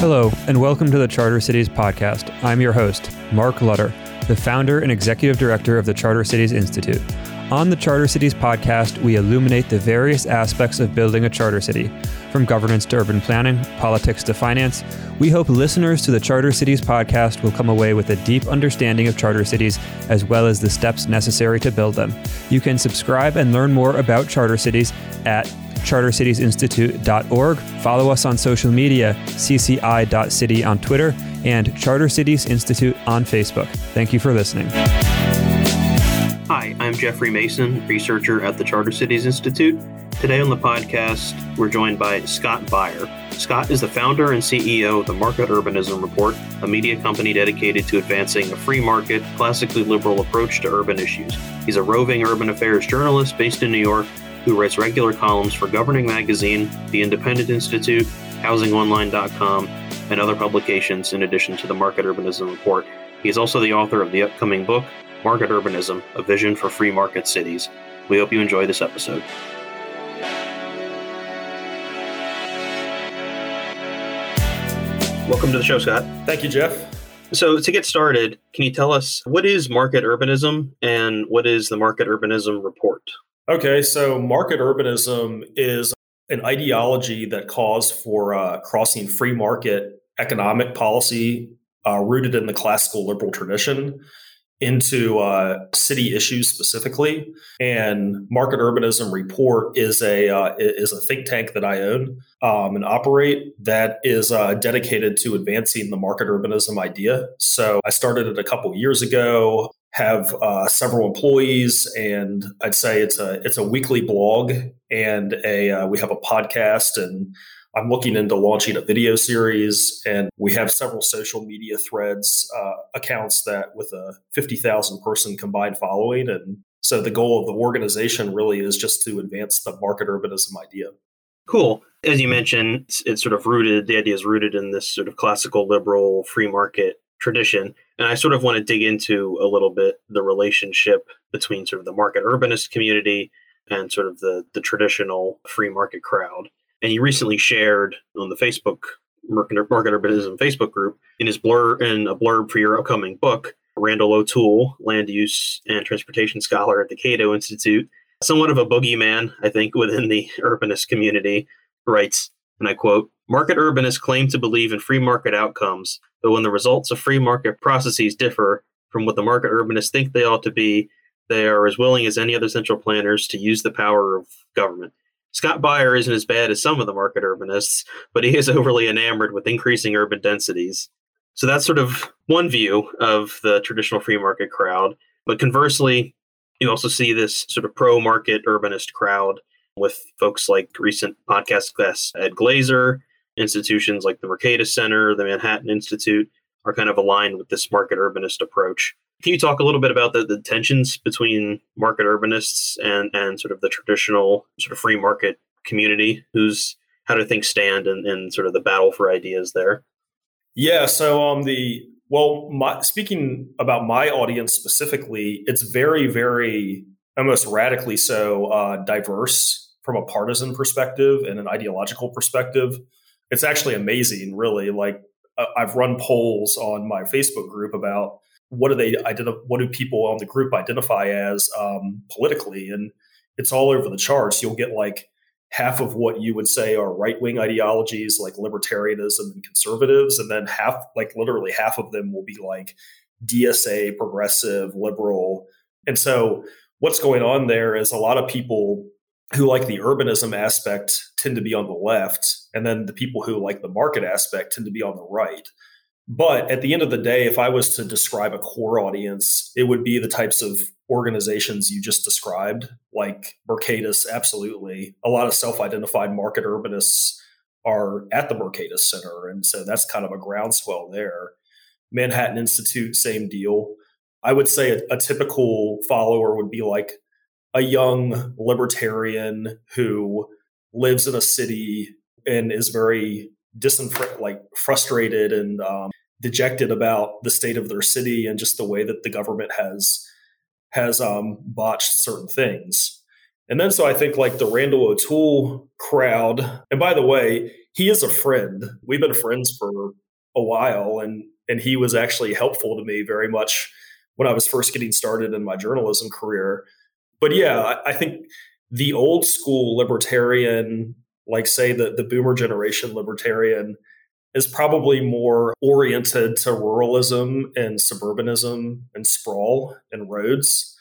Hello, and welcome to the Charter Cities podcast. I'm your host, Mark Lutter, the founder and executive director of the Charter Cities Institute. On the Charter Cities podcast, we illuminate the various aspects of building a charter city, from governance to urban planning, politics to finance. We hope listeners to the Charter Cities podcast will come away with a deep understanding of charter cities as well as the steps necessary to build them. You can subscribe and learn more about charter cities at chartercitiesinstitute.org. Follow us on social media, cci.city on Twitter, and Charter Cities Institute on Facebook. Thank you for listening. Hi, I'm Jeffrey Mason, researcher at the Charter Cities Institute. Today on the podcast, we're joined by Scott Beyer. Scott is the founder and CEO of the Market Urbanism Report, a media company dedicated to advancing a free market, classically liberal approach to urban issues. He's a roving urban affairs journalist based in New York who writes regular columns for Governing Magazine, The Independent Institute, HousingOnline.com, and other publications in addition to the Market Urbanism Report. He is also the author of the upcoming book, Market Urbanism A Vision for Free Market Cities. We hope you enjoy this episode. Welcome to the show, Scott. Thank you, Jeff. So, to get started, can you tell us what is market urbanism and what is the Market Urbanism Report? Okay, so market urbanism is an ideology that calls for uh, crossing free market economic policy uh, rooted in the classical liberal tradition into uh, city issues specifically. And Market Urbanism Report is a uh, is a think tank that I own um, and operate that is uh, dedicated to advancing the market urbanism idea. So I started it a couple years ago. Have uh, several employees, and I'd say it's a it's a weekly blog and a uh, we have a podcast and I'm looking into launching a video series, and we have several social media threads uh, accounts that with a 50,000 person combined following. And so the goal of the organization really is just to advance the market urbanism idea. Cool. As you mentioned, it's, it's sort of rooted, the idea is rooted in this sort of classical liberal free market tradition. And I sort of want to dig into a little bit the relationship between sort of the market urbanist community and sort of the, the traditional free market crowd. And you recently shared on the Facebook Market Urbanism Facebook group in his blur in a blurb for your upcoming book, Randall O'Toole, land use and transportation scholar at the Cato Institute, somewhat of a boogeyman, I think, within the urbanist community, writes, and I quote, Market urbanists claim to believe in free market outcomes, but when the results of free market processes differ from what the market urbanists think they ought to be, they are as willing as any other central planners to use the power of government. Scott Beyer isn't as bad as some of the market urbanists, but he is overly enamored with increasing urban densities. So that's sort of one view of the traditional free market crowd. But conversely, you also see this sort of pro market urbanist crowd with folks like recent podcast guests Ed Glaeser, institutions like the Mercatus Center, the Manhattan Institute are kind of aligned with this market urbanist approach. Can you talk a little bit about the, the tensions between market urbanists and, and sort of the traditional sort of free market community? Who's how do things stand in, in sort of the battle for ideas there? Yeah, so um the well, my, speaking about my audience specifically, it's very, very almost radically so uh, diverse from a partisan perspective and an ideological perspective. It's actually amazing, really. Like I've run polls on my Facebook group about what do they identify? What do people on the group identify as um, politically? And it's all over the charts. You'll get like half of what you would say are right wing ideologies like libertarianism and conservatives, and then half, like literally half of them, will be like DSA, progressive, liberal. And so what's going on there is a lot of people who like the urbanism aspect tend to be on the left, and then the people who like the market aspect tend to be on the right. But at the end of the day, if I was to describe a core audience, it would be the types of organizations you just described, like Mercatus, absolutely. A lot of self identified market urbanists are at the Mercatus Center. And so that's kind of a groundswell there. Manhattan Institute, same deal. I would say a, a typical follower would be like a young libertarian who lives in a city and is very disenfranchised, like frustrated and um, dejected about the state of their city and just the way that the government has has um, botched certain things. And then so I think like the Randall O'Toole crowd. And by the way, he is a friend. We've been friends for a while, and and he was actually helpful to me very much when I was first getting started in my journalism career. But yeah, I, I think the old school libertarian, like say the the boomer generation libertarian, is probably more oriented to ruralism and suburbanism and sprawl and roads.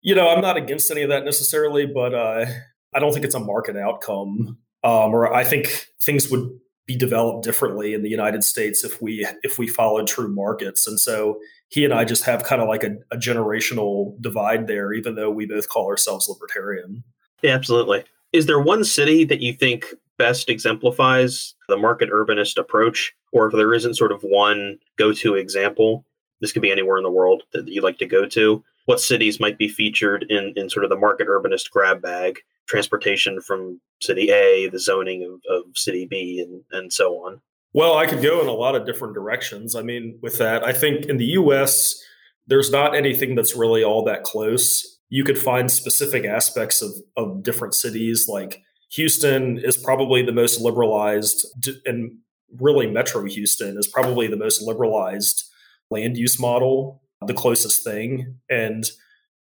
You know, I'm not against any of that necessarily, but uh, I don't think it's a market outcome. Um, or I think things would be developed differently in the United States if we if we followed true markets. And so he and I just have kind of like a, a generational divide there, even though we both call ourselves libertarian. Yeah, absolutely. Is there one city that you think best exemplifies the market urbanist approach, or if there isn't sort of one go to example, this could be anywhere in the world that you'd like to go to. What cities might be featured in, in sort of the market urbanist grab bag, transportation from city A, the zoning of, of city B, and, and so on? Well, I could go in a lot of different directions. I mean, with that, I think in the US, there's not anything that's really all that close. You could find specific aspects of, of different cities, like Houston is probably the most liberalized, and really Metro Houston is probably the most liberalized land use model, the closest thing. And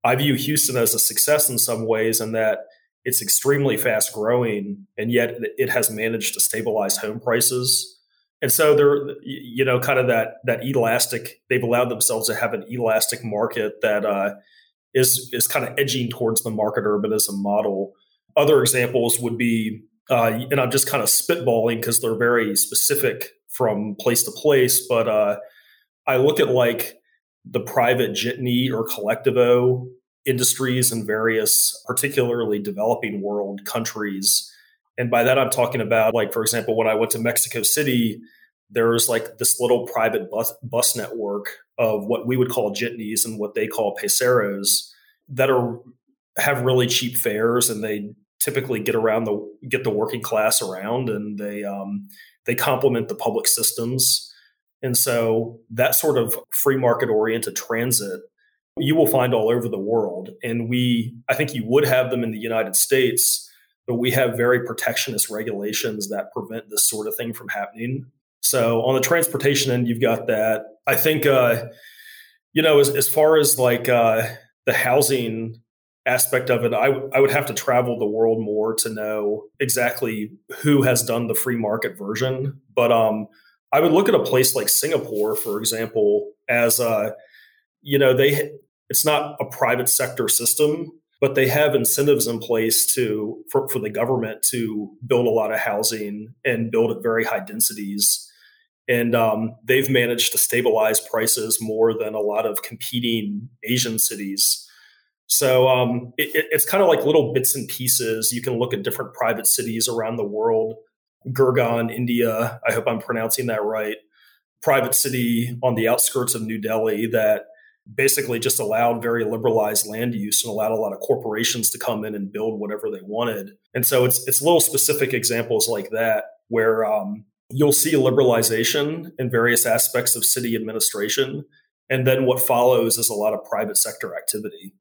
I view Houston as a success in some ways, in that it's extremely fast growing, and yet it has managed to stabilize home prices. And so they're, you know, kind of that that elastic. They've allowed themselves to have an elastic market that uh, is is kind of edging towards the market urbanism model other examples would be, uh, and I'm just kind of spitballing because they're very specific from place to place, but uh, I look at like the private jitney or colectivo industries in various, particularly developing world countries. And by that, I'm talking about, like, for example, when I went to Mexico City, there was like this little private bus, bus network of what we would call jitneys and what they call peseros that are have really cheap fares and they typically get around the get the working class around and they um, they complement the public systems. And so that sort of free market oriented transit you will find all over the world. And we i think you would have them in the united states but we have very protectionist regulations that prevent this sort of thing from happening. So on the transportation end you've got that. I think uh, you know as, as far as like uh, the housing aspect of it, I, I would have to travel the world more to know exactly who has done the free market version. But um, I would look at a place like Singapore, for example, as uh, you know, they it's not a private sector system, but they have incentives in place to for, for the government to build a lot of housing and build at very high densities. And um, they've managed to stabilize prices more than a lot of competing Asian cities so um, it, it's kind of like little bits and pieces. You can look at different private cities around the world. Gurgaon, India, I hope I'm pronouncing that right. Private city on the outskirts of New Delhi that basically just allowed very liberalized land use and allowed a lot of corporations to come in and build whatever they wanted. And so it's it's little specific examples like that where um, you'll see liberalization in various aspects of city administration, and then what follows is a lot of private sector activity.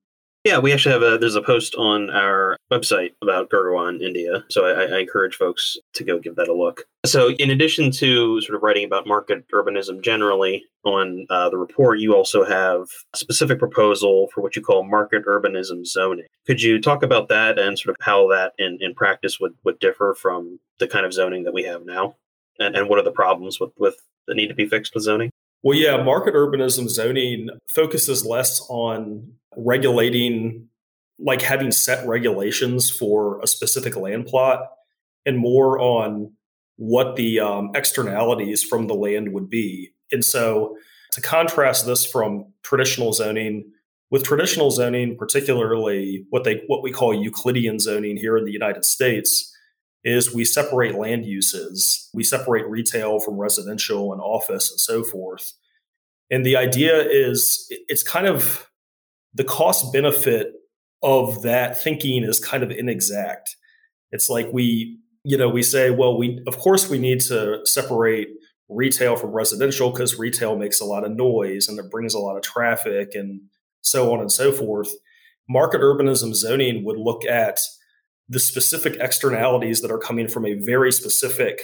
Yeah, we actually have a there's a post on our website about Gurgaon, India. So I, I, encourage folks to go give that a look. So in addition to sort of writing about market urbanism generally on uh, the report, you also have a specific proposal for what you call market urbanism zoning. Could you talk about that and sort of how that in, in practice would, would differ from the kind of zoning that we have now? And, and what are the problems with, with that need to be fixed with zoning? Well, yeah, market urbanism zoning focuses less on regulating, like having set regulations for a specific land plot, and more on what the um, externalities from the land would be. And so, to contrast this from traditional zoning, with traditional zoning, particularly what they what we call Euclidean zoning here in the United States, is we separate land uses. We separate retail from residential and office and so forth. And the idea is it's kind of the cost benefit of that thinking is kind of inexact. It's like we, you know, we say, well, we, of course, we need to separate retail from residential because retail makes a lot of noise and it brings a lot of traffic and so on and so forth. Market urbanism zoning would look at the specific externalities that are coming from a very specific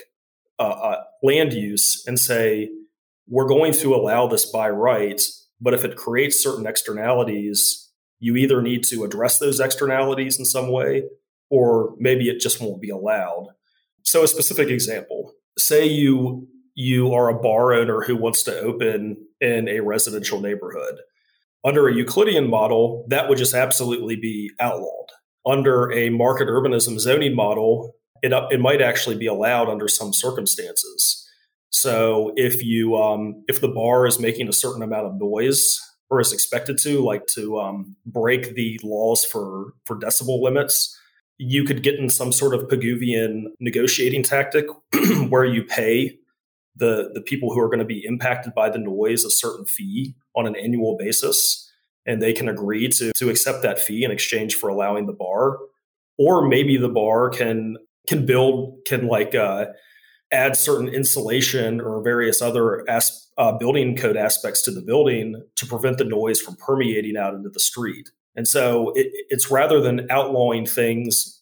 uh, uh, land use and say, we're going to allow this by right, but if it creates certain externalities, you either need to address those externalities in some way, or maybe it just won't be allowed. So, a specific example say you you are a bar owner who wants to open in a residential neighborhood. Under a Euclidean model, that would just absolutely be outlawed. Under a market urbanism zoning model, it, it might actually be allowed under some circumstances. So if you um, if the bar is making a certain amount of noise or is expected to, like to um, break the laws for for decibel limits, you could get in some sort of Pigouvian negotiating tactic where you pay the the people who are going to be impacted by the noise a certain fee on an annual basis and they can agree to to accept that fee in exchange for allowing the bar. Or maybe the bar can can build can like uh, add certain insulation or various other as, uh, building code aspects to the building to prevent the noise from permeating out into the street. And so it, it's rather than outlawing things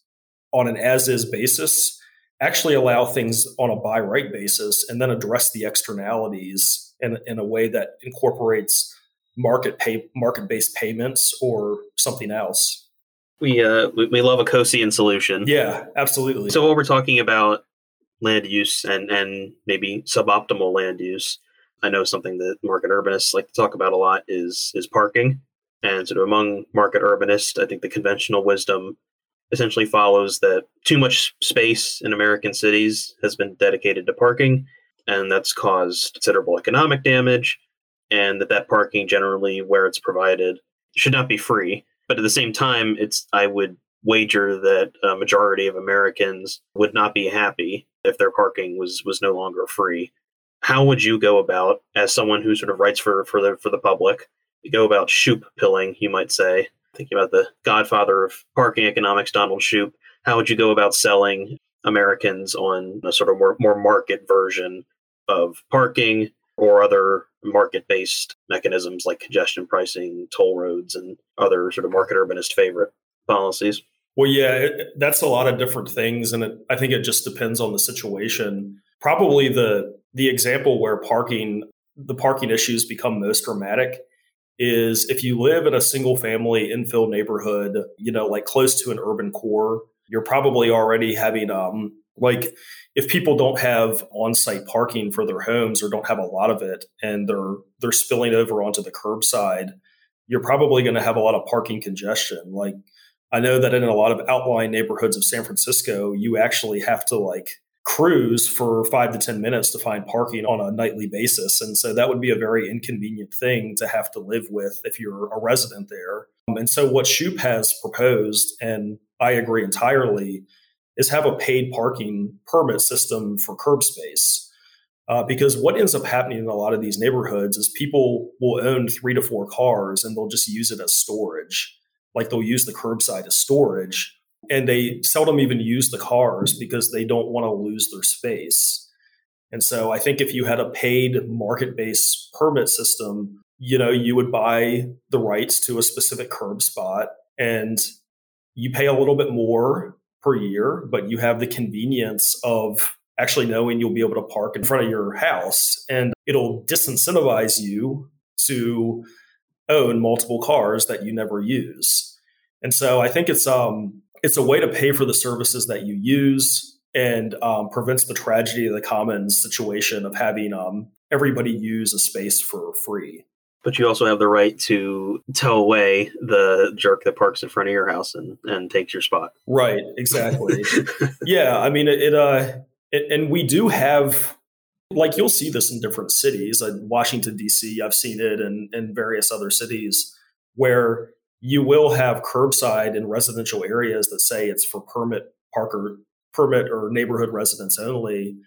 on an as is basis actually allow things on a by right basis and then address the externalities in, in a way that incorporates market pay market based payments or something else. We uh we, we love a Coasian solution. Yeah, absolutely. So what we're talking about land use and and maybe suboptimal land use. I know something that market urbanists like to talk about a lot is is parking. And sort of among market urbanists, I think the conventional wisdom essentially follows that too much space in American cities has been dedicated to parking, and that's caused considerable economic damage, and that that parking generally where it's provided should not be free. But at the same time, it's I would wager that a majority of Americans would not be happy if their parking was was no longer free. How would you go about, as someone who sort of writes for for the for the public, go about Shoup pilling, you might say, thinking about the godfather of parking economics, Donald Shoup, how would you go about selling Americans on a sort of more, more market version of parking or other market based mechanisms like congestion pricing, toll roads, and other sort of market urbanist favorite policies? Well, yeah, it, that's a lot of different things, and it, I think it just depends on the situation. Probably the the example where parking the parking issues become most dramatic is if you live in a single family infill neighborhood, you know, like close to an urban core, you're probably already having um like if people don't have on-site parking for their homes or don't have a lot of it and they're they're spilling over onto the curbside, you're probably going to have a lot of parking congestion. Like I know that in a lot of outlying neighborhoods of San Francisco, you actually have to like cruise for five to 10 minutes to find parking on a nightly basis. And so that would be a very inconvenient thing to have to live with if you're a resident there. Um, and so what Shoup has proposed, and I agree entirely, is have a paid parking permit system for curb space. Uh, because what ends up happening in a lot of these neighborhoods is people will own three to four cars and they'll just use it as storage. Like they'll use the curbside as storage and they seldom even use the cars because they don't want to lose their space. And so I think if you had a paid market based permit system, you know, you would buy the rights to a specific curb spot and you pay a little bit more per year, but you have the convenience of actually knowing you'll be able to park in front of your house and it'll disincentivize you to own multiple cars that you never use. And so I think it's um it's a way to pay for the services that you use and um, prevents the tragedy of the commons situation of having um, everybody use a space for free. But you also have the right to tow away the jerk that parks in front of your house and, and takes your spot. Right, exactly. yeah, I mean, it, it uh, it, and we do have, like, you'll see this in different cities. Like Washington, D.C., I've seen it in, in various other cities where you will have curbside in residential areas that say it's for permit parker permit or neighborhood residents only.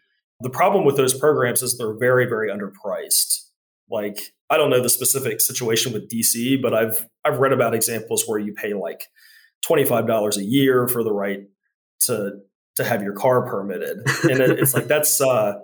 The problem with those programs is they're very, very underpriced. Like I don't know the specific situation with DC, but I've I've read about examples where you pay like twenty five dollars a year for the right to to have your car permitted, and it's like that's uh,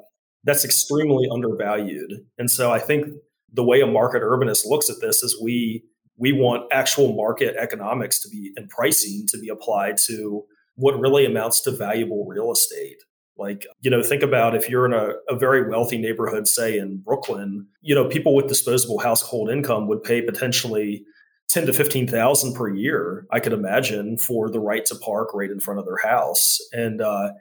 that's extremely undervalued. And so I think the way a market urbanist looks at this is we we want actual market economics to be and pricing to be applied to what really amounts to valuable real estate. Like, you know, think about if you're in a, a very wealthy neighborhood, say in Brooklyn, you know, people with disposable household income would pay potentially 10 to 15,000 per year, I could imagine, for the right to park right in front of their house. And uh,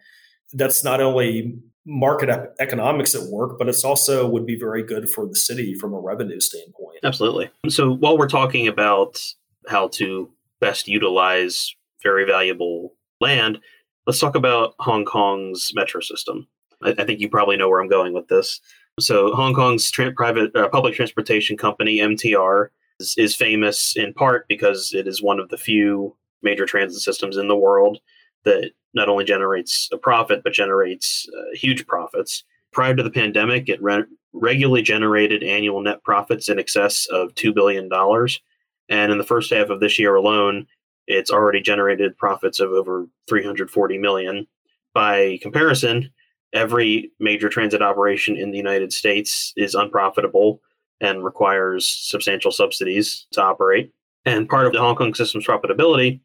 that's not only market economics at work, but it's also would be very good for the city from a revenue standpoint. Absolutely. So while we're talking about how to best utilize very valuable land, let's talk about Hong Kong's metro system. I, I think you probably know where I'm going with this. So Hong Kong's tra- private uh, public transportation company MTR is, is famous in part because it is one of the few major transit systems in the world that not only generates a profit but generates uh, huge profits. Prior to the pandemic, it re- regularly generated annual net profits in excess of two billion dollars, and in the first half of this year alone, it's already generated profits of over 340 million. By comparison, every major transit operation in the United States is unprofitable and requires substantial subsidies to operate. And part of the Hong Kong system's profitability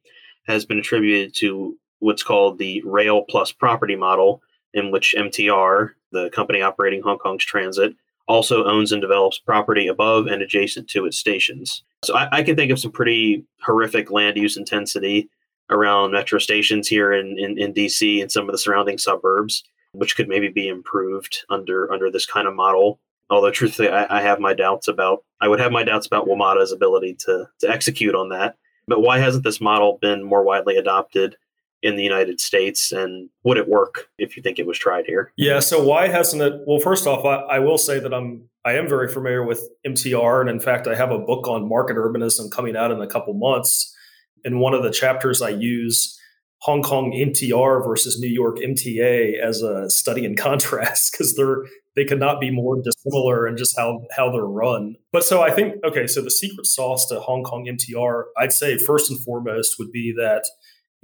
has been attributed to what's called the rail plus property model, in which MTR, the company operating Hong Kong's transit, also owns and develops property above and adjacent to its stations. So I, I, can think of some pretty horrific land use intensity around metro stations here in, in, in DC and some of the surrounding suburbs, which could maybe be improved under under this kind of model. Although truthfully, I, I have my doubts about I would have my doubts about WMATA's ability to to execute on that. But why hasn't this model been more widely adopted in the United States, and would it work if you think it was tried here? Yeah. So why hasn't it? Well, first off, I, I, will say that I'm I am very familiar with MTR, and in fact, I have a book on market urbanism coming out in a couple months. In one of the chapters, I use Hong Kong MTR versus New York MTA as a study in contrast because they're they could not be more dissimilar in just how how they're run. But so I think okay, so the secret sauce to Hong Kong MTR, I'd say first and foremost would be that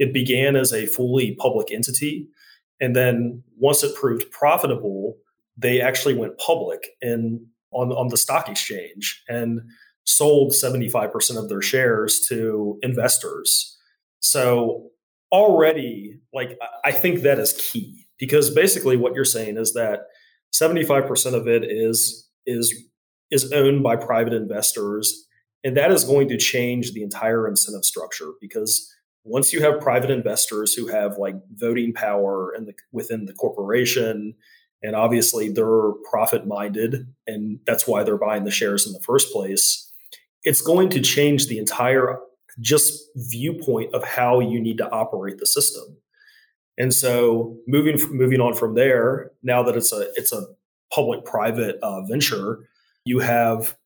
it began as a fully public entity. And then once it proved profitable, they actually went public and on, on the stock exchange and sold 75% of their shares to investors. So already, like, I think that is key because basically what you're saying is that 75% of it is, is, is owned by private investors. And that is going to change the entire incentive structure because once you have private investors who have like voting power the, within the corporation, and obviously they're profit minded, and that's why they're buying the shares in the first place, it's going to change the entire just viewpoint of how you need to operate the system. And so moving moving on from there, now that it's a it's a public private uh, venture, you have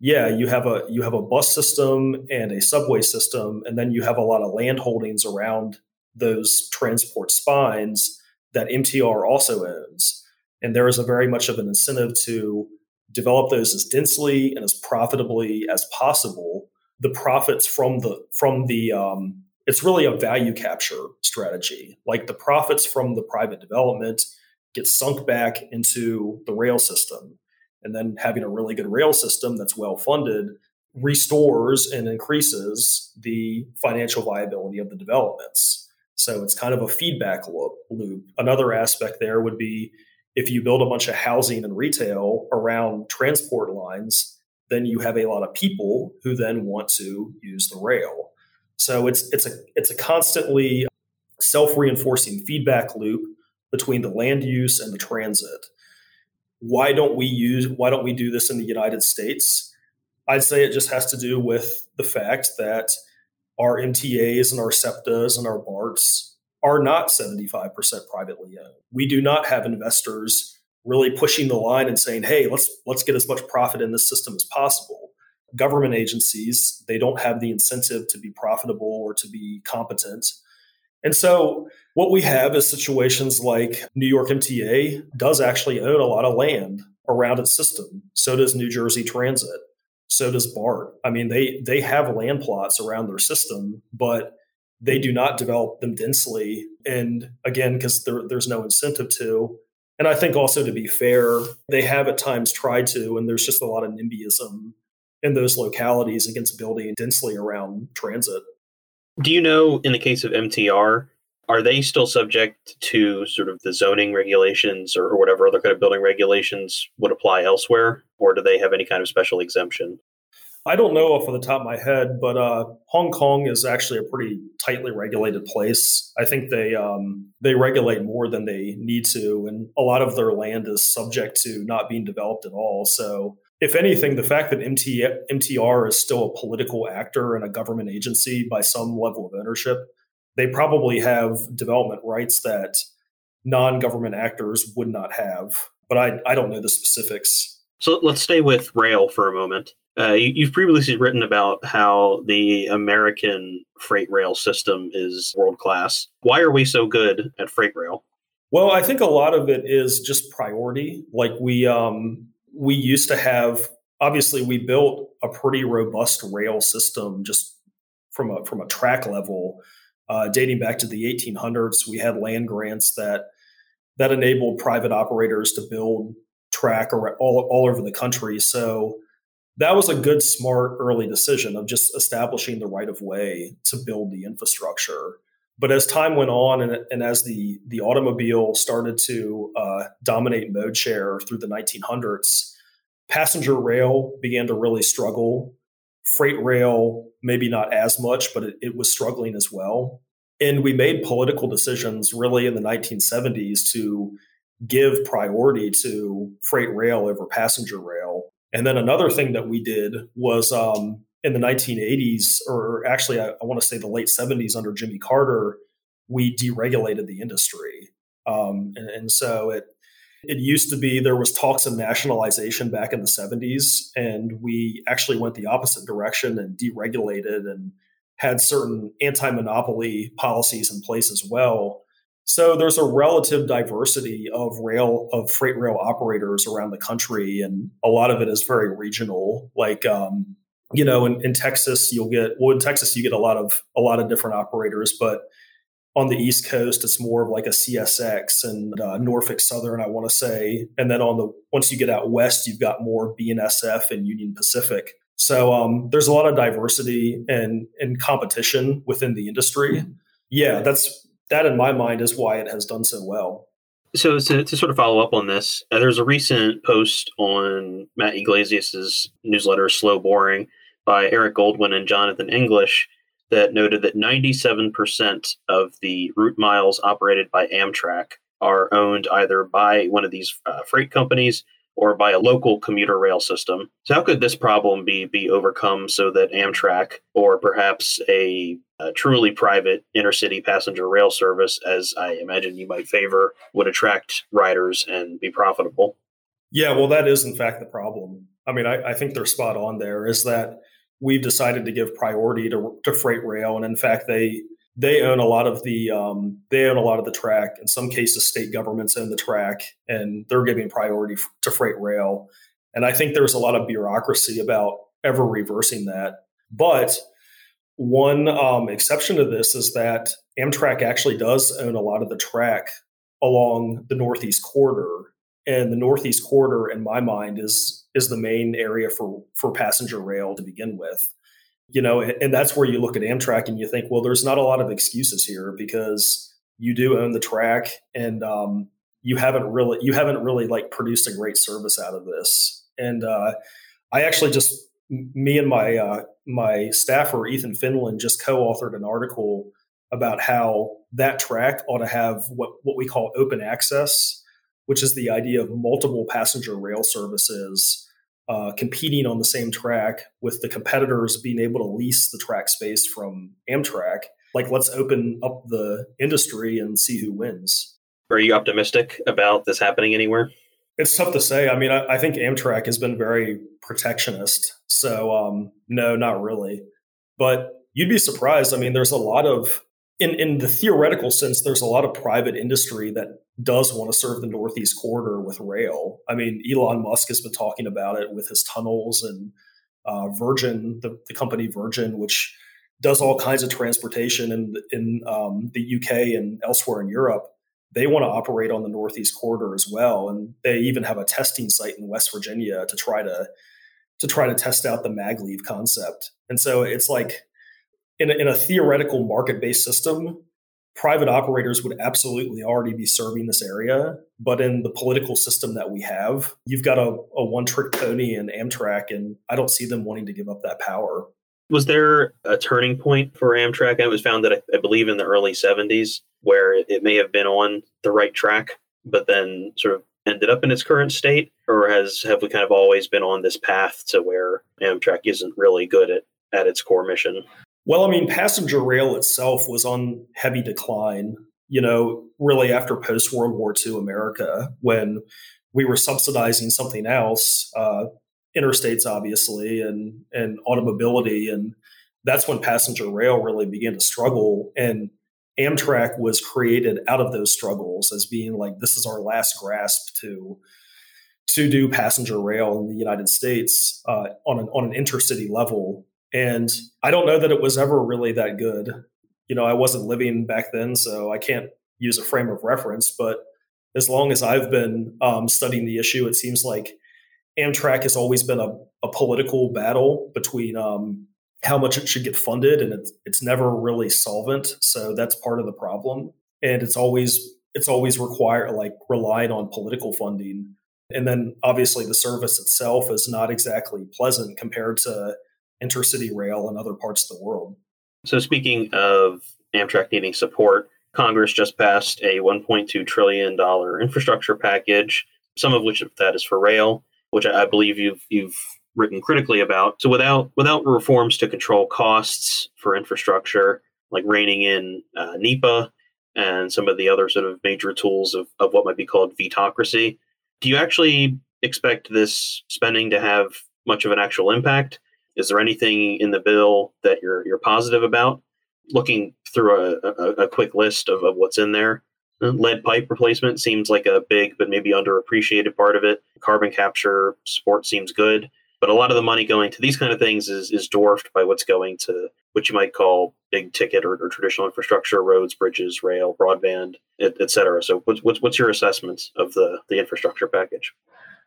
yeah, you have a you have a bus system and a subway system, and then you have a lot of land holdings around those transport spines that MTR also owns. And there is a very much of an incentive to develop those as densely and as profitably as possible. The profits from the from the um, it's really a value capture strategy. Like the profits from the private development get sunk back into the rail system and then having a really good rail system that's well funded restores and increases the financial viability of the developments. So it's kind of a feedback loop. Another aspect there would be if you build a bunch of housing and retail around transport lines, then you have a lot of people who then want to use the rail. So it's it's a it's a constantly self-reinforcing feedback loop between the land use and the transit why don't we use why don't we do this in the United States? I'd say it just has to do with the fact that our MTAs and our SEPTAs and our BARTs are not 75% privately owned. We do not have investors really pushing the line and saying, "Hey, let's let's get as much profit in this system as possible." Government agencies, they don't have the incentive to be profitable or to be competent. And so what we have is situations like New York MTA does actually own a lot of land around its system. So does New Jersey Transit. So does BART. I mean, they they have land plots around their system, but they do not develop them densely. And again, because there, there's no incentive to. And I think also to be fair, they have at times tried to, and there's just a lot of NIMBYism in those localities against building densely around transit. Do you know, in the case of MTR, Are they still subject to sort of the zoning regulations or, or whatever other kind of building regulations would apply elsewhere? Or do they have any kind of special exemption? I don't know off of the top of my head, but uh, Hong Kong is actually a pretty tightly regulated place. I think they um, they regulate more than they need to, and a lot of their land is subject to not being developed at all. So, if anything, the fact that MT, MTR is still a political actor and a government agency by some level of ownership, they probably have development rights that non-government actors would not have. But I, I don't know the specifics. So let's stay with rail for a moment. Uh, you, have previously written about how the American freight rail system is world class. Why are we so good at freight rail? Well, I think a lot of it is just priority. Like we um, we used to have. Obviously, we built a pretty robust rail system just from a from a track level, uh, dating back to the 1800s. We had land grants that that enabled private operators to build track all all over the country. So that was a good, smart early decision of just establishing the right of way to build the infrastructure. But as time went on, and, and as the the automobile started to uh, dominate mode share through the 1900s, passenger rail began to really struggle. Freight rail, maybe not as much, but it, it was struggling as well. And we made political decisions really in the 1970s to give priority to freight rail over passenger rail and then another thing that we did was um, in the 1980s, or actually, I, I want to say the late 70s under Jimmy Carter, we deregulated the industry. Um, and, and so it it used to be there was talks of nationalization back in the 70s, and we actually went the opposite direction and deregulated and had certain anti-monopoly policies in place as well so there's a relative diversity of rail of freight rail operators around the country, and a lot of it is very regional. Like um, you know, in, in, Texas, you'll get well in Texas you get a lot of a lot of different operators, but on the East Coast, it's more of like a CSX and uh, Norfolk Southern, I want to say, and then on the once you get out west, you've got more BNSF and Union Pacific. So um, there's a lot of diversity and and competition within the industry. Yeah, that's that in my mind is why it has done so well. So to, to sort of follow up on this, uh, there's a recent post on Matt Yglesias's newsletter, Slow Boring, by Eric Goldwyn and Jonathan English that noted that 97% of the route miles operated by Amtrak are owned either by one of these uh, freight companies or by a local commuter rail system. So, how could this problem be be overcome so that Amtrak or perhaps a, a, truly private intercity passenger rail service, as I imagine you might favor, would attract riders and be profitable? Yeah, well, that is in fact the problem. I mean, I, I think they're spot on there. Is that we've decided to give priority to, to freight rail, and in fact, they they own a lot of the um, they own a lot of the track. In some cases, state governments own the track, and they're giving priority f- to freight rail. And I think there's a lot of bureaucracy about ever reversing that. But one um, exception to this is that Amtrak actually does own a lot of the track along the Northeast corridor, and the Northeast corridor, in my mind, is is the main area for for passenger rail to begin with you know, and that's where you look at Amtrak and you think, well, there's not a lot of excuses here because you do own the track and um, you haven't really you haven't really like produced a great service out of this. And uh, I actually just me and my uh, my staffer Ethan Finlan just co-authored an article about how that track ought to have what what we call open access, which is the idea of multiple passenger rail services uh, competing on the same track with the competitors being able to lease the track space from Amtrak. Like, let's open up the industry and see who wins. Are you optimistic about this happening anywhere? It's tough to say. I mean, I, I think Amtrak has been very protectionist. So, um, no, not really. But you'd be surprised. I mean, there's a lot of in in the theoretical sense, there's a lot of private industry that does want to serve the Northeast corridor with rail. I mean, Elon Musk has been talking about it with his tunnels and uh, Virgin, the, the, company Virgin, which does all kinds of transportation in in um, the UK and elsewhere in Europe. They want to operate on the Northeast corridor as well, and they even have a testing site in West Virginia to try to to try to test out the maglev concept. And so it's like in a, in a theoretical market based system, private operators would absolutely already be serving this area. But in the political system that we have, you've got a, a one trick pony in Amtrak, and I don't see them wanting to give up that power. Was there a turning point for Amtrak? It was found that I, I believe in the early 70s where it, it may have been on the right track, but then sort of ended up in its current state, or has have we kind of always been on this path to where Amtrak isn't really good at, at its core mission? Well, I mean, passenger rail itself was on heavy decline, you know, really after post World War II America, when we were subsidizing something else, uh, interstates, obviously, and, and automobility. And that's when passenger rail really began to struggle. And Amtrak was created out of those struggles as being like, this is our last grasp to to do passenger rail in the United States uh, on an on an intercity level and I don't know that it was ever really that good. You know, I wasn't living back then, so I can't use a frame of reference. But as long as I've been um, studying the issue, it seems like Amtrak has always been a, a political battle between um, how much it should get funded, and it's it's never really solvent. So that's part of the problem, and it's always it's always required like relying on political funding. And then obviously the service itself is not exactly pleasant compared to intercity rail in other parts of the world. So, speaking of Amtrak needing support, Congress just passed a $1.2 trillion infrastructure package, some of which of that is for rail, which I believe you've you've written critically about. So, without without reforms to control costs for infrastructure, like reining in uh, NEPA and some of the other sort of major tools of, of what might be called vetocracy, do you actually expect this spending to have much of an actual impact? Is there anything in the bill that you're you're positive about? Looking through a, a, a quick list of, of what's in there, uh, lead pipe replacement seems like a big but maybe underappreciated part of it. Carbon capture support seems good, but a lot of the money going to these kind of things is is dwarfed by what's going to what you might call big ticket or, or traditional infrastructure, roads, bridges, rail, broadband, et, et cetera. So, what's, what's your assessment of the the infrastructure package?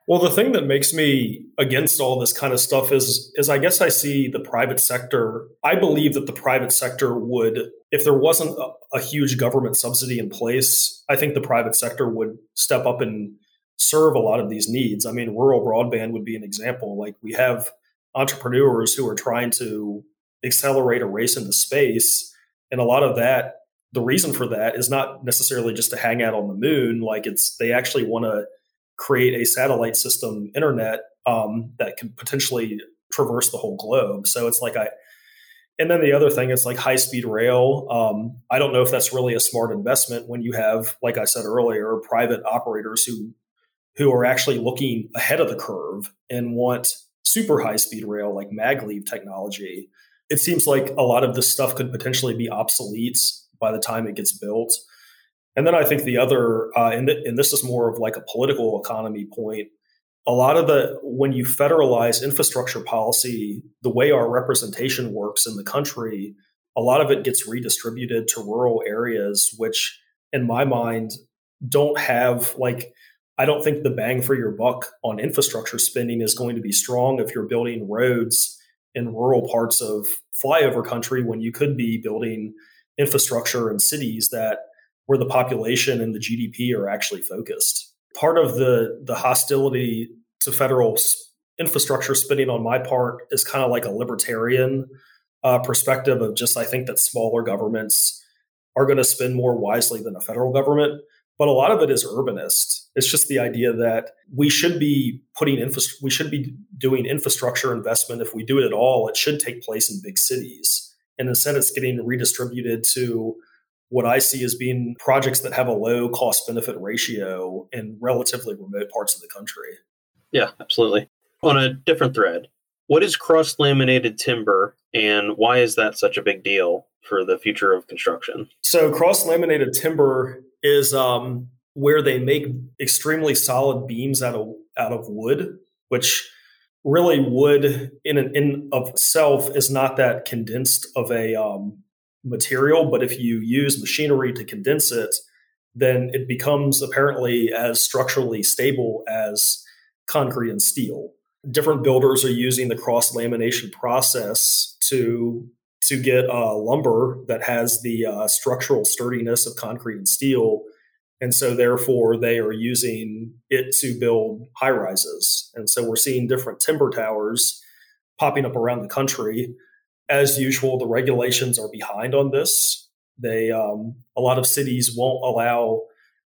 Well, the thing that makes me against all this kind of stuff is is I guess I see the private sector. I believe that the private sector would, if there wasn't a, a, huge government subsidy in place, I think the private sector would step up and serve a lot of these needs. I mean, rural broadband would be an example. Like we have entrepreneurs who are trying to accelerate a race into space, and a lot of that. The reason for that is not necessarily just to hang out on the moon. Like it's they actually want to create a satellite system internet um, that can potentially traverse the whole globe. So it's like I, and then the other thing is like high speed rail. Um, I don't know if that's really a smart investment when you have, like I said earlier, private operators who who are actually looking ahead of the curve and want super high speed rail like maglev technology. It seems like a lot of this stuff could potentially be obsolete by the time it gets built. And then I think the other, uh, and, th- and this is more of like a political economy point. A lot of the, when you federalize infrastructure policy, the way our representation works in the country, a lot of it gets redistributed to rural areas, which in my mind don't have like, I don't think the bang for your buck on infrastructure spending is going to be strong if you're building roads in rural parts of flyover country when you could be building infrastructure in cities that where the population and the GDP are actually focused. Part of the the hostility to federal infrastructure spending on my part is kind of like a libertarian uh, perspective of just I think that smaller governments are going to spend more wisely than a federal government. But a lot of it is urbanist. It's just the idea that we should be putting infra- we should be doing infrastructure investment. If we do it at all, it should take place in big cities. And instead, it's getting redistributed to what I see as being projects that have a low cost benefit ratio in relatively remote parts of the country. Yeah, absolutely. On a different thread, what is cross laminated timber and why is that such a big deal for the future of construction? So, cross laminated timber is um, where they make extremely solid beams out of out of wood, which really wood in and in of itself is not that condensed of a um, material, but if you use machinery to condense it, then it becomes apparently as structurally stable as concrete and steel. Different builders are using the cross lamination process to to get uh, lumber that has the uh, structural sturdiness of concrete and steel. And so, therefore, they are using it to build high rises. And so, we're seeing different timber towers popping up around the country. As usual, the regulations are behind on this. They, um, a lot of cities won't allow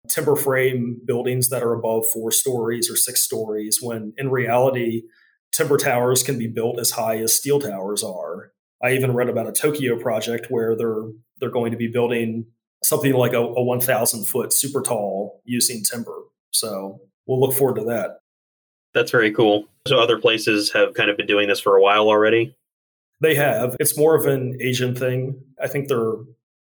timber frame buildings that are above four stories or six stories, when in reality, timber towers can be built as high as steel towers are. I even read about a Tokyo project where they're they're going to be building something like a, a 1,000 foot super tall using timber. So we'll look forward to that. That's very cool. So other places have kind of been doing this for a while already. They have. It's more of an Asian thing. I think they're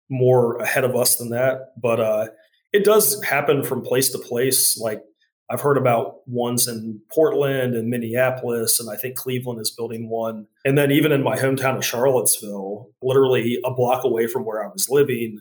more ahead of us than that, but uh, it does happen from place to place. Like I've heard about ones in Portland and Minneapolis, and I think Cleveland is building one. And then even in my hometown of Charlottesville, literally a block away from where I was living,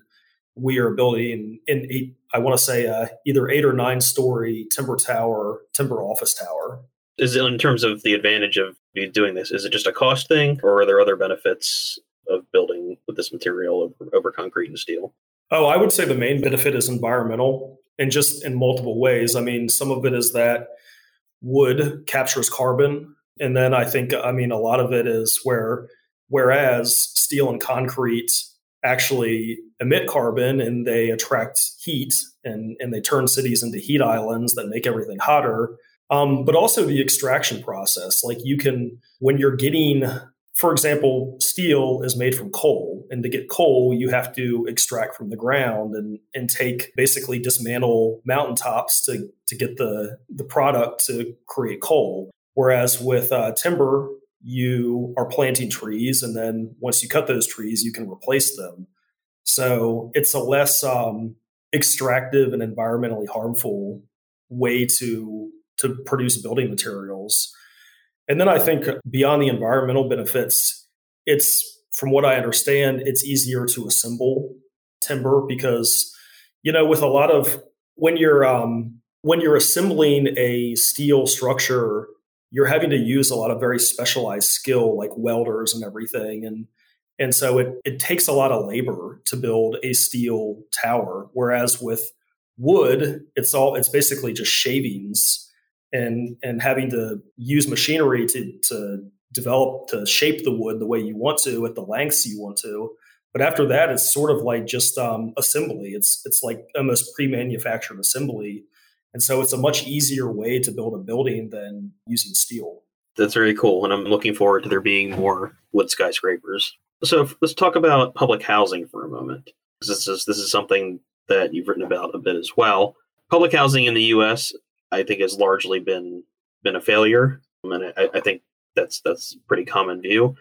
we are building in eight, I want to say uh, either eight or nine story timber tower, timber office tower. Is it in terms of the advantage of doing this? Is it just a cost thing, or are there other benefits of building with this material over, over concrete and steel? Oh, I would say the main benefit is environmental and just in multiple ways. I mean, some of it is that wood captures carbon. And then I think, I mean, a lot of it is where, whereas steel and concrete actually emit carbon and they attract heat and, and they turn cities into heat islands that make everything hotter. Um, but also the extraction process. Like you can, when you're getting for example, steel is made from coal. And to get coal, you have to extract from the ground and, and take basically dismantle mountaintops to, to get the, the product to create coal. Whereas with uh, timber, you are planting trees. And then once you cut those trees, you can replace them. So it's a less um, extractive and environmentally harmful way to, to produce building materials. And then I think beyond the environmental benefits, it's from what I understand, it's easier to assemble timber because, you know, with a lot of when you're um, when you're assembling a steel structure, you're having to use a lot of very specialized skill like welders and everything. And and so it, it takes a lot of labor to build a steel tower. Whereas with wood, it's all it's basically just shavings and and having to use machinery to to develop to shape the wood the way you want to at the lengths you want to. But after that it's sort of like just um, assembly. It's it's like almost pre-manufactured assembly. And so it's a much easier way to build a building than using steel. That's very cool and i'm looking forward to there being more wood skyscrapers. So let's talk about public housing for a moment. This is this is something that you've written about a bit as well. Public housing in the us I think has largely been been a failure, and I, I think that's that's pretty common view.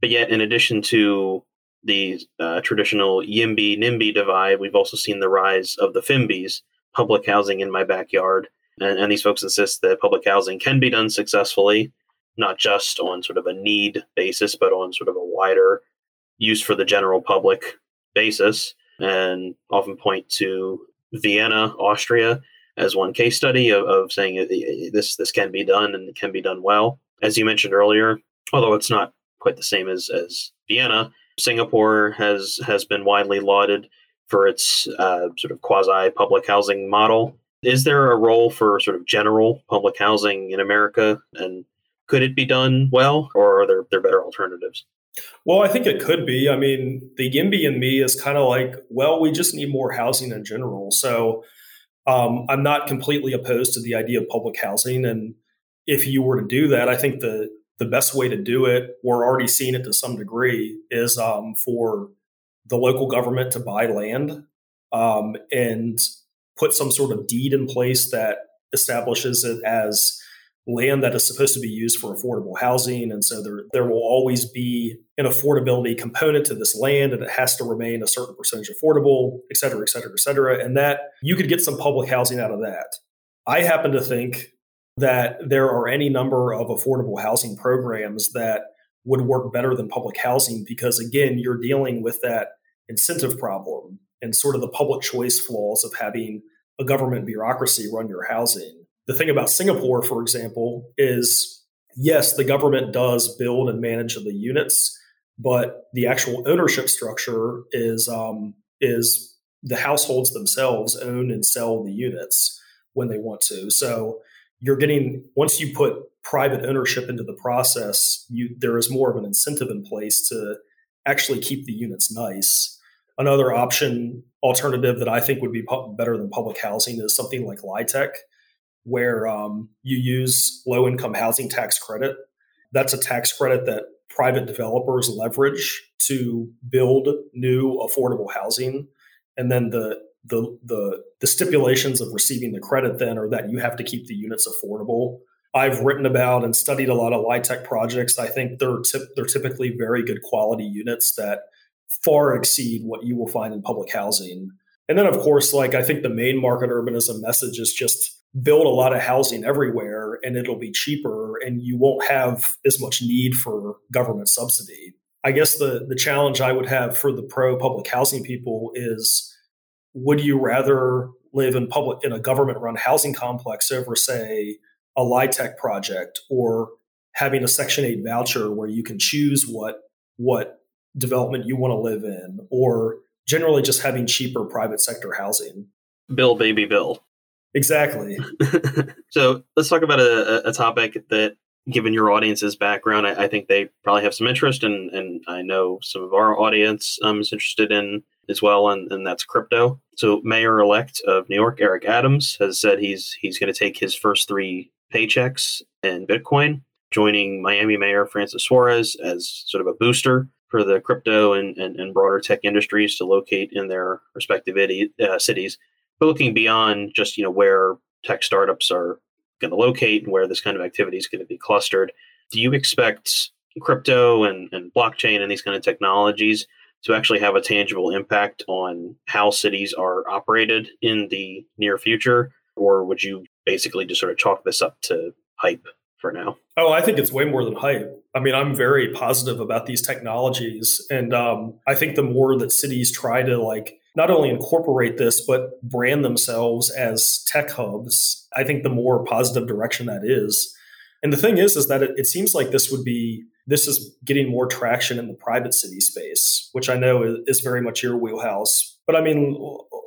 But yet, in addition to the uh, traditional YIMBY NIMBY divide, we've also seen the rise of the PHIMBYs, public housing in my backyard. And, and these folks insist that public housing can be done successfully, not just on sort of a need basis, but on sort of a wider use for the general public basis, and often point to Vienna, Austria, as one case study of, of saying this this can be done and can be done well. As you mentioned earlier, although it's not quite the same as as Vienna, Singapore has has been widely lauded for its uh, sort of quasi public housing model. Is there a role for sort of general public housing in America, and could it be done well, or are there there better alternatives? Well, I think it could be. I mean, the YIMBY and me is kind of like, well, we just need more housing in general. So um, I'm not completely opposed to the idea of public housing, and if you were to do that, I think the the best way to do it, we're already seeing it to some degree, is um, for the local government to buy land um, and put some sort of deed in place that establishes it as land that is supposed to be used for affordable housing. And so there, there will always be an affordability component to this land and it has to remain a certain percentage affordable, et cetera, et cetera, et cetera. And that you could get some public housing out of that. I happen to think that there are any number of affordable housing programs that would work better than public housing because again, you're dealing with that incentive problem and sort of the public choice flaws of having a government bureaucracy run your housing the thing about Singapore, for example, is yes, the government does build and manage the units, but the actual ownership structure is um, is the households themselves own and sell the units when they want to. So you're getting once you put private ownership into the process, you there is more of an incentive in place to actually keep the units nice. Another option alternative that I think would be pu- better than public housing is something like LIHTC, where um, you use low income housing tax credit. That's a tax credit that private developers leverage to build new affordable housing. And then the the the the stipulations of receiving the credit then are that you have to keep the units affordable. I've written about and studied a lot of LIHTC projects. I think they're tip, they're typically very good quality units that far exceed what you will find in public housing. And then of course, like I think the main market urbanism message is just build a lot of housing everywhere and it'll be cheaper and you won't have as much need for government subsidy. I guess the the challenge I would have for the pro public housing people is would you rather live in public in a government run housing complex over say a LIHTC project or having a section 8 voucher where you can choose what what development you want to live in or generally just having cheaper private sector housing bill baby bill exactly so let's talk about a, a, topic that given your audience's background I, I, think they probably have some interest and and i know some of our audience um, is interested in as well, and, and that's crypto. So, Mayor-elect of New York, Eric Adams, has said he's he's going to take his first three paychecks in Bitcoin, joining Miami Mayor Francis Suarez as sort of a booster for the crypto and, and, and broader tech industries to locate in their respective uh, cities. But looking beyond just you know where tech startups are going to locate and where this kind of activity is going to be clustered, do you expect crypto and, and blockchain and these kind of technologies to actually have a tangible impact on how cities are operated in the near future? Or would you basically just sort of chalk this up to hype for now? Oh, I think it's way more than hype. I mean, I'm very positive about these technologies. And um, I think the more that cities try to like not only incorporate this, but brand themselves as tech hubs, I think the more positive direction that is. And the thing is, is that it, it seems like this would be this is getting more traction in the private city space, which I know is very much your wheelhouse. But I mean,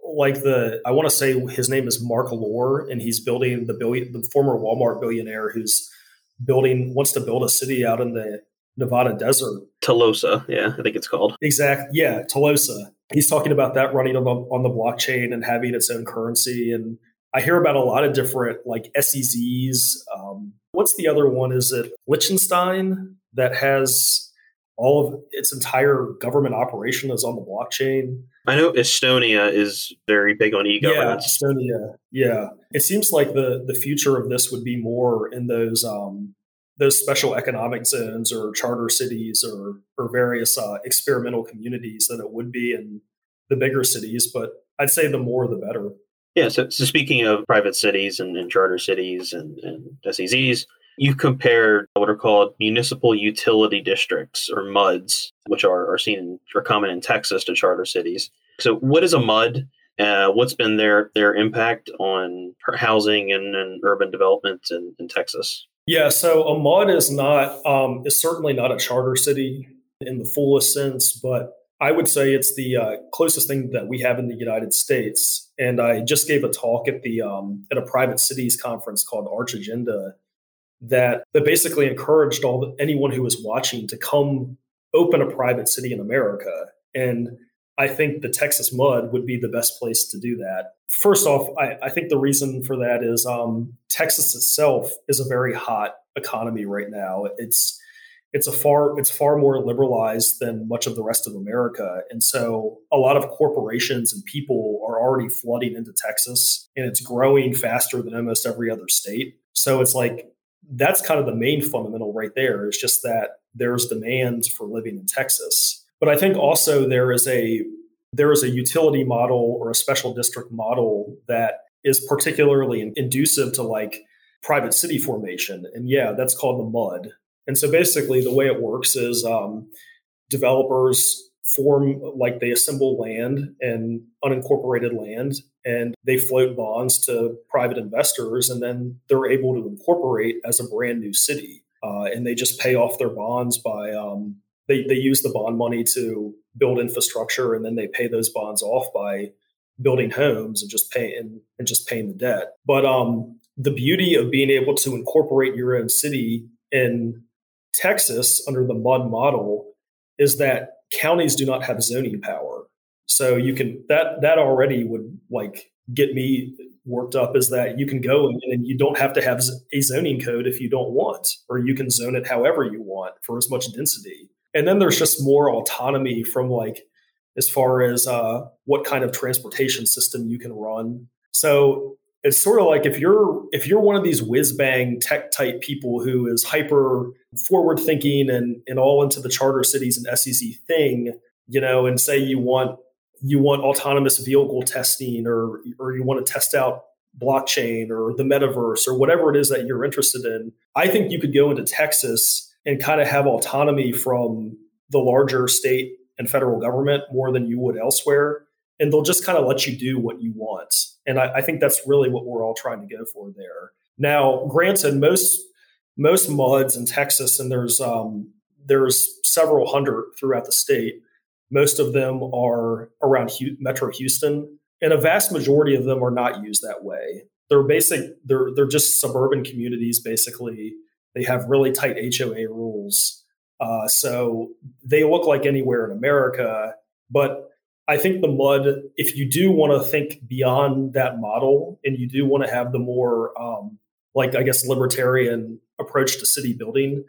like the I want to say his name is Mark Lore, and he's building the billion, the former Walmart billionaire who's building wants to build a city out in the Nevada desert. Telosa, yeah, I think it's called. Exact, yeah, Telosa. He's talking about that running on the, on the blockchain and having its own currency. And I hear about a lot of different like SEZs. Um, what's the other one? Is it Liechtenstein? that has all of its entire government operation is on the blockchain. I know Estonia is very big on e-governance. Yeah, Estonia. Yeah, it seems like the the future of this would be more in those um, those special economic zones or charter cities or or various uh, experimental communities than it would be in the bigger cities. But I'd say the more the better. Yeah. So, so speaking of private cities and, and charter cities and, and SEZs, you compared what are called municipal utility districts or MUDs, which are, are seen are common in Texas to charter cities. So, what is a MUD? Uh, what's been their their impact on housing and, and urban development in, in, Texas? Yeah, so a MUD is not um, is certainly not a charter city in the fullest sense, but I would say it's the uh, closest thing that we have in the United States. And I just gave a talk at the um, at a private cities conference called Arch Agenda that that basically encouraged all the, anyone who was watching to come open a private city in America. And I think the Texas Mud would be the best place to do that. First off, I, I think the reason for that is um, Texas itself is a very hot economy right now. It's it's a far it's far more liberalized than much of the rest of America, and so a lot of corporations and people are already flooding into Texas, and it's growing faster than almost every other state. So it's like that's kind of the main fundamental right there is just that there's demand for living in Texas. But I think also there is a there is a utility model or a special district model that is particularly inducive to like private city formation. And yeah, that's called the MUD. And so basically the way it works is um, developers form like they assemble land and unincorporated land and they float bonds to private investors and then they're able to incorporate as a brand new city uh, and they just pay off their bonds by um, they, they use the bond money to build infrastructure and then they pay those bonds off by building homes and just paying and, and just paying the debt. But um, the beauty of being able to incorporate your own city in Texas under the MUD model is that counties do not have zoning power. So you can that that already would like get me worked up is that you can go and you don't have to have a zoning code if you don't want, or you can zone it however you want for as much density. And then there's just more autonomy from like as far as uh, what kind of transportation system you can run. So it's sort of like if you're if you're one of these whiz bang tech type people who is hyper forward thinking and and all into the charter cities and SEZ thing, you know, and say you want you want autonomous vehicle testing or or you want to test out blockchain or the metaverse or whatever it is that you're interested in, I think you could go into Texas and kind of have autonomy from the larger state and federal government more than you would elsewhere. And they'll just kind of let you do what you want. And I, I think that's really what we're all trying to go for there. Now, granted, most most MUDs in Texas, and there's um, there's several hundred throughout the state, most of them are around Metro Houston, and a vast majority of them are not used that way. They're basic. They're they're just suburban communities. Basically, they have really tight HOA rules, uh, so they look like anywhere in America. But I think the MUD, if you do want to think beyond that model, and you do want to have the more um, like I guess libertarian approach to city building,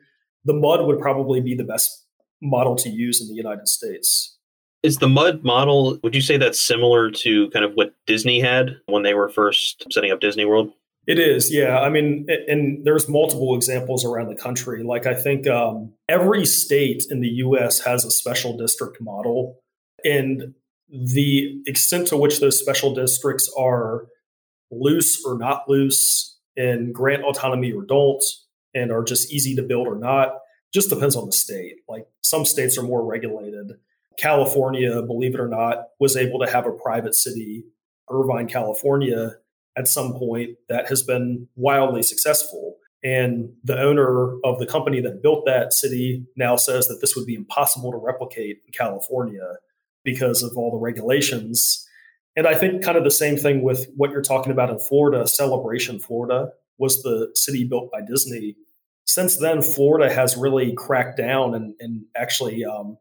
the MUD would probably be the best model to use in the United States. Is the MUD model, would you say that's similar to kind of what Disney had when they were first setting up Disney World? It is, yeah. I mean, and there's multiple examples around the country. Like, I think um, every state in the US has a special district model. And the extent to which those special districts are loose or not loose and grant autonomy or don't and are just easy to build or not just depends on the state. Like some states are more regulated. California, believe it or not, was able to have a private city, Irvine, California, at some point that has been wildly successful. And the owner of the company that built that city now says that this would be impossible to replicate in California because of all the regulations. And I think kind of the same thing with what you're talking about in Florida. Celebration, Florida was the city built by Disney since then, Florida has really cracked down and, and actually um,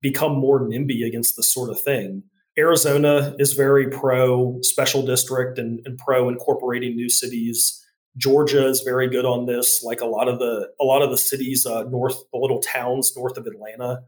become more NIMBY against this sort of thing. Arizona is very pro special district and, and pro incorporating new cities. Georgia is very good on this. Like a lot of the a lot of the cities uh, north, the little towns north of Atlanta,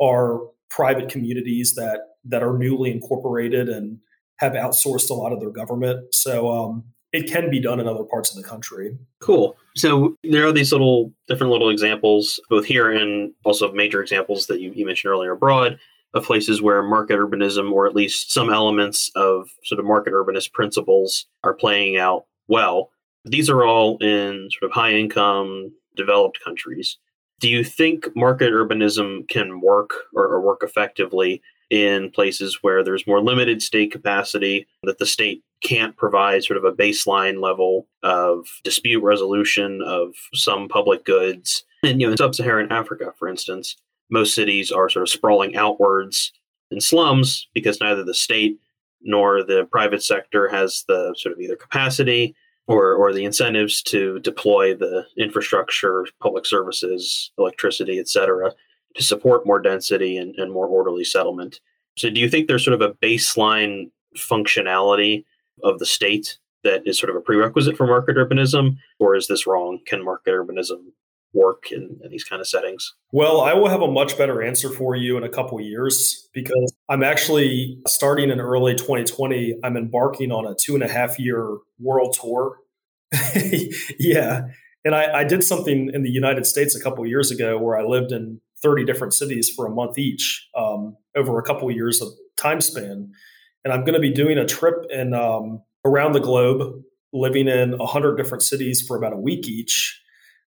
are private communities that that are newly incorporated and have outsourced a lot of their government. So um, it can be done in other parts of the country. Cool. So there are these little different little examples, both here and also major examples that you, you mentioned earlier abroad of places where market urbanism, or at least some elements of sort of market urbanist principles, are playing out well. These are all in sort of high income, developed countries. Do you think market urbanism can work or, or work effectively in places where there's more limited state capacity, that the state can't provide sort of a baseline level of dispute resolution of some public goods. And, you know, in sub Saharan Africa, for instance, most cities are sort of sprawling outwards in slums because neither the state nor the private sector has the sort of either capacity or, or the incentives to deploy the infrastructure, public services, electricity, et cetera, to support more density and, and more orderly settlement. So, do you think there's sort of a baseline functionality of the state that is sort of a prerequisite for market urbanism, or is this wrong? Can market urbanism work in, in, these kind of settings? Well, I will have a much better answer for you in a couple years because I'm actually starting in early 2020. I'm embarking on a two and a half year world tour. yeah. And I, I, did something in the United States a couple years ago where I lived in 30 different cities for a month each um, over a couple of years of time span. And I'm going to be doing a trip in um, around the globe, living in 100 different cities for about a week each,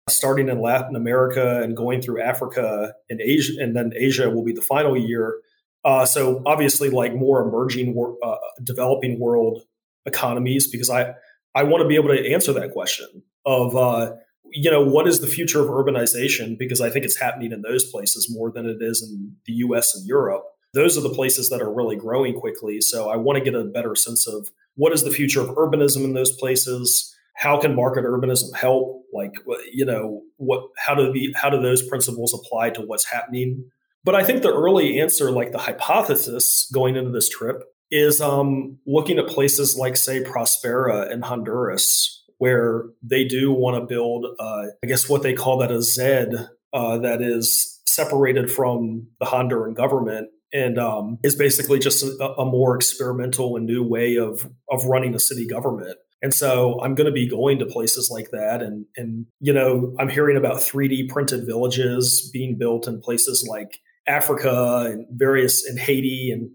starting in Latin America and going through Africa and Asia, and then Asia will be the final year. Uh, so obviously, like more emerging, uh, developing world economies, because I I want to be able to answer that question of uh, you know, what is the future of urbanization? Because I think it's happening in those places more than it is in the US and Europe. Those are the places that are really growing quickly. So I want to get a better sense of what is the future of urbanism in those places? How can market urbanism help? Like, you know, what, how do the, how do those principles apply to what's happening? But I think the early answer, like the hypothesis going into this trip, is um, looking at places like, say, Prospera in Honduras, where they do want to build, uh, I guess, what they call that a ZED uh, that is separated from the Honduran government and um, is basically just a, a, more experimental and new way of of running a city government. And so I'm going to be going to places like that, and and you know I'm hearing about 3D printed villages being built in places like Africa and various in Haiti and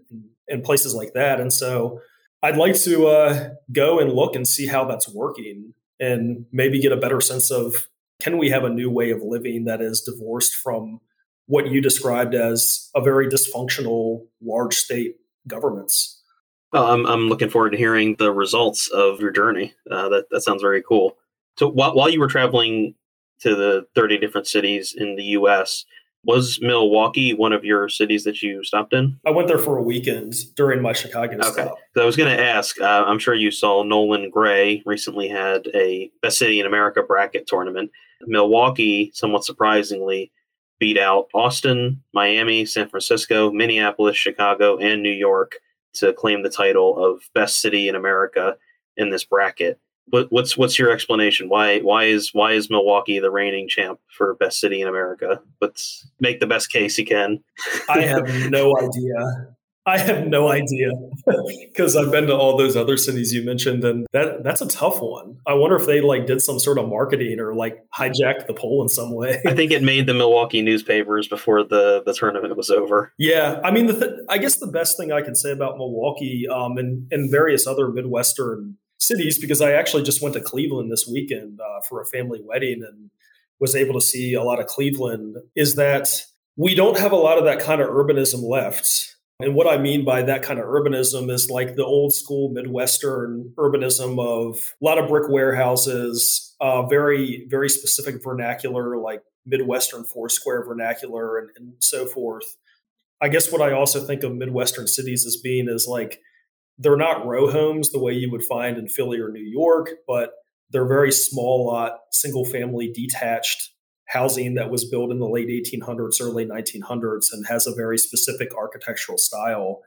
and places like that. And so I'd like to uh, go and look and see how that's working and maybe get a better sense of can we have a new way of living that is divorced from what you described as a very dysfunctional large state governments? Well, I'm, I'm looking forward to hearing the results of your journey. Uh, that, that sounds very cool. So while, while you were traveling to the 30 different cities in the US, was Milwaukee one of your cities that you stopped in? I went there for a weekend during my Chicago okay. stop. So I was going to ask. Uh, I'm sure you saw Nolan Gray recently had a Best City in America bracket tournament. Milwaukee, somewhat surprisingly, beat out Austin, Miami, San Francisco, Minneapolis, Chicago, and New York to claim the title of Best City in America in this bracket what, what's what's your explanation? Why why is why is Milwaukee the reigning champ for best city in America? Let's make the best case you can. I have no idea. I have no idea because I've been to all those other cities you mentioned, and that that's a tough one. I wonder if they like did some sort of marketing or like hijacked the poll in some way. I think it made the Milwaukee newspapers before the the tournament was over. Yeah, I mean, the th- I guess the best thing I can say about Milwaukee um, and and various other Midwestern cities because I actually just went to Cleveland this weekend uh, for a family wedding and was able to see a lot of Cleveland. Is that we don't have a lot of that kind of urbanism left. And what I mean by that kind of urbanism is like the old school Midwestern urbanism of a lot of brick warehouses, uh, very, very specific vernacular, like Midwestern four square vernacular and, and so forth. I guess what I also think of Midwestern cities as being is like they're not row homes the way you would find in Philly or New York, but they're very small lot, single family detached housing that was built in the late 1800s, early 1900s, and has a very specific architectural style.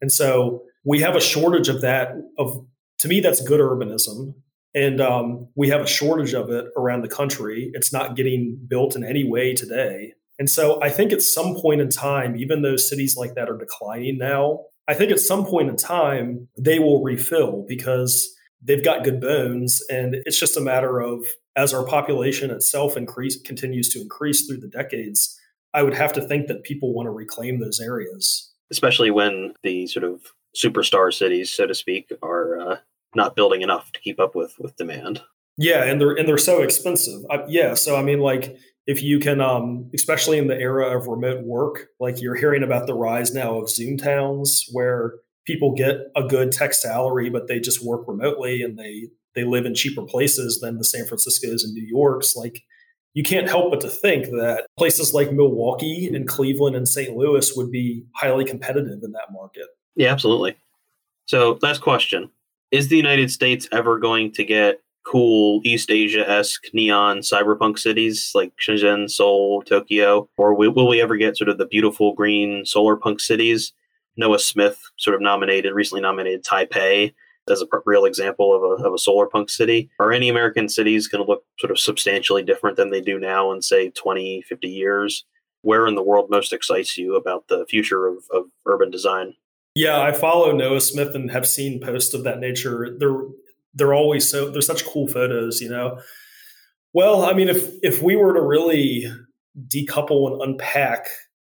And so we have a shortage of that. Of to me, that's good urbanism, and um, we have a shortage of it around the country. It's not getting built in any way today. And so I think at some point in time, even though cities like that are declining now, I think at some point in time, they will refill because they've got good bones. And it's just a matter of as our population itself increase continues to increase through the decades, I would have to think that people want to reclaim those areas. Especially when the sort of superstar cities, so to speak, are uh, not building enough to keep up with with demand. Yeah, and they're and they're so expensive. Uh, yeah, so I mean, like if you can um, especially in the era of remote work like you're hearing about the rise now of zoom towns where people get a good tech salary but they just work remotely and they they live in cheaper places than the san franciscos and new yorks like you can't help but to think that places like milwaukee and cleveland and st louis would be highly competitive in that market yeah absolutely so last question is the united states ever going to get cool East Asia esque neon cyberpunk cities like Shenzhen, Seoul, Tokyo? Or will, we ever get sort of the beautiful green solar punk cities? Noah Smith sort of nominated, recently nominated Taipei as a real example of a, of a solar punk city. Are any American cities going to look sort of substantially different than they do now in, say, 20, 50 years? Where in the world most excites you about the future of, of urban design? Yeah, I follow Noah Smith and have seen posts of that nature. There they're always so they're such cool photos, you know. Well, I mean, if if we were to really decouple and unpack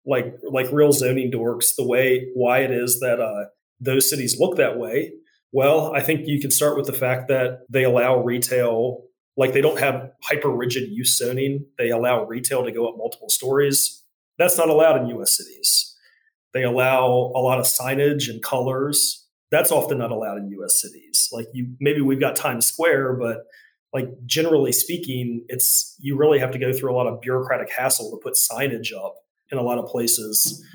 like like real zoning dorks the way why it is that uh, those cities look that way, well, I think you can start with the fact that they allow retail like they don't have hyper rigid use zoning. They allow retail to go up multiple stories. That's not allowed in U.S. cities. They allow a lot of signage and colors that's often not allowed in US cities. Like you maybe we've got Times Square, but like generally speaking, it's you really have to go through a lot of bureaucratic hassle to put signage up in a lot of places.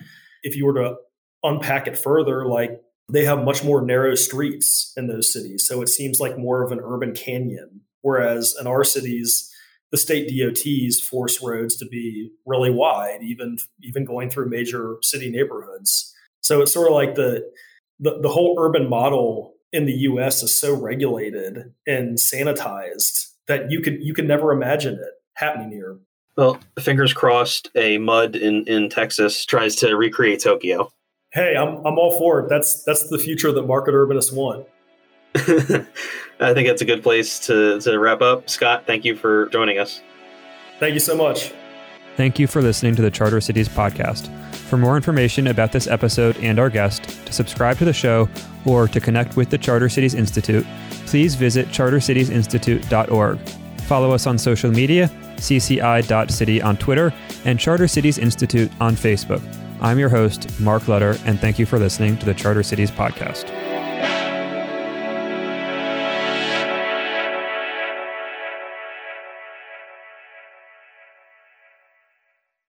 If you were to unpack it further, like they have much more narrow streets in those cities. So it seems like more of an urban canyon. Whereas in our cities, the state DOTs force roads to be really wide, even even going through major city neighborhoods. So it's sort of like the the, the whole urban model in the US is so regulated and sanitized that you could you could never imagine it happening here. Well, fingers crossed a mud in, in Texas tries to recreate Tokyo. Hey, I'm I'm all for it. That's that's the future that market urbanists want. I think that's a good place to, to wrap up. Scott, thank you for joining us. Thank you so much. Thank you for listening to the Charter Cities podcast. For more information about this episode and our guest, to subscribe to the show, or to connect with the Charter Cities Institute, please visit chartercitiesinstitute.org. Follow us on social media, cci.city on Twitter, and Charter Cities Institute on Facebook. I'm your host, Mark Lutter, and thank you for listening to the Charter Cities podcast.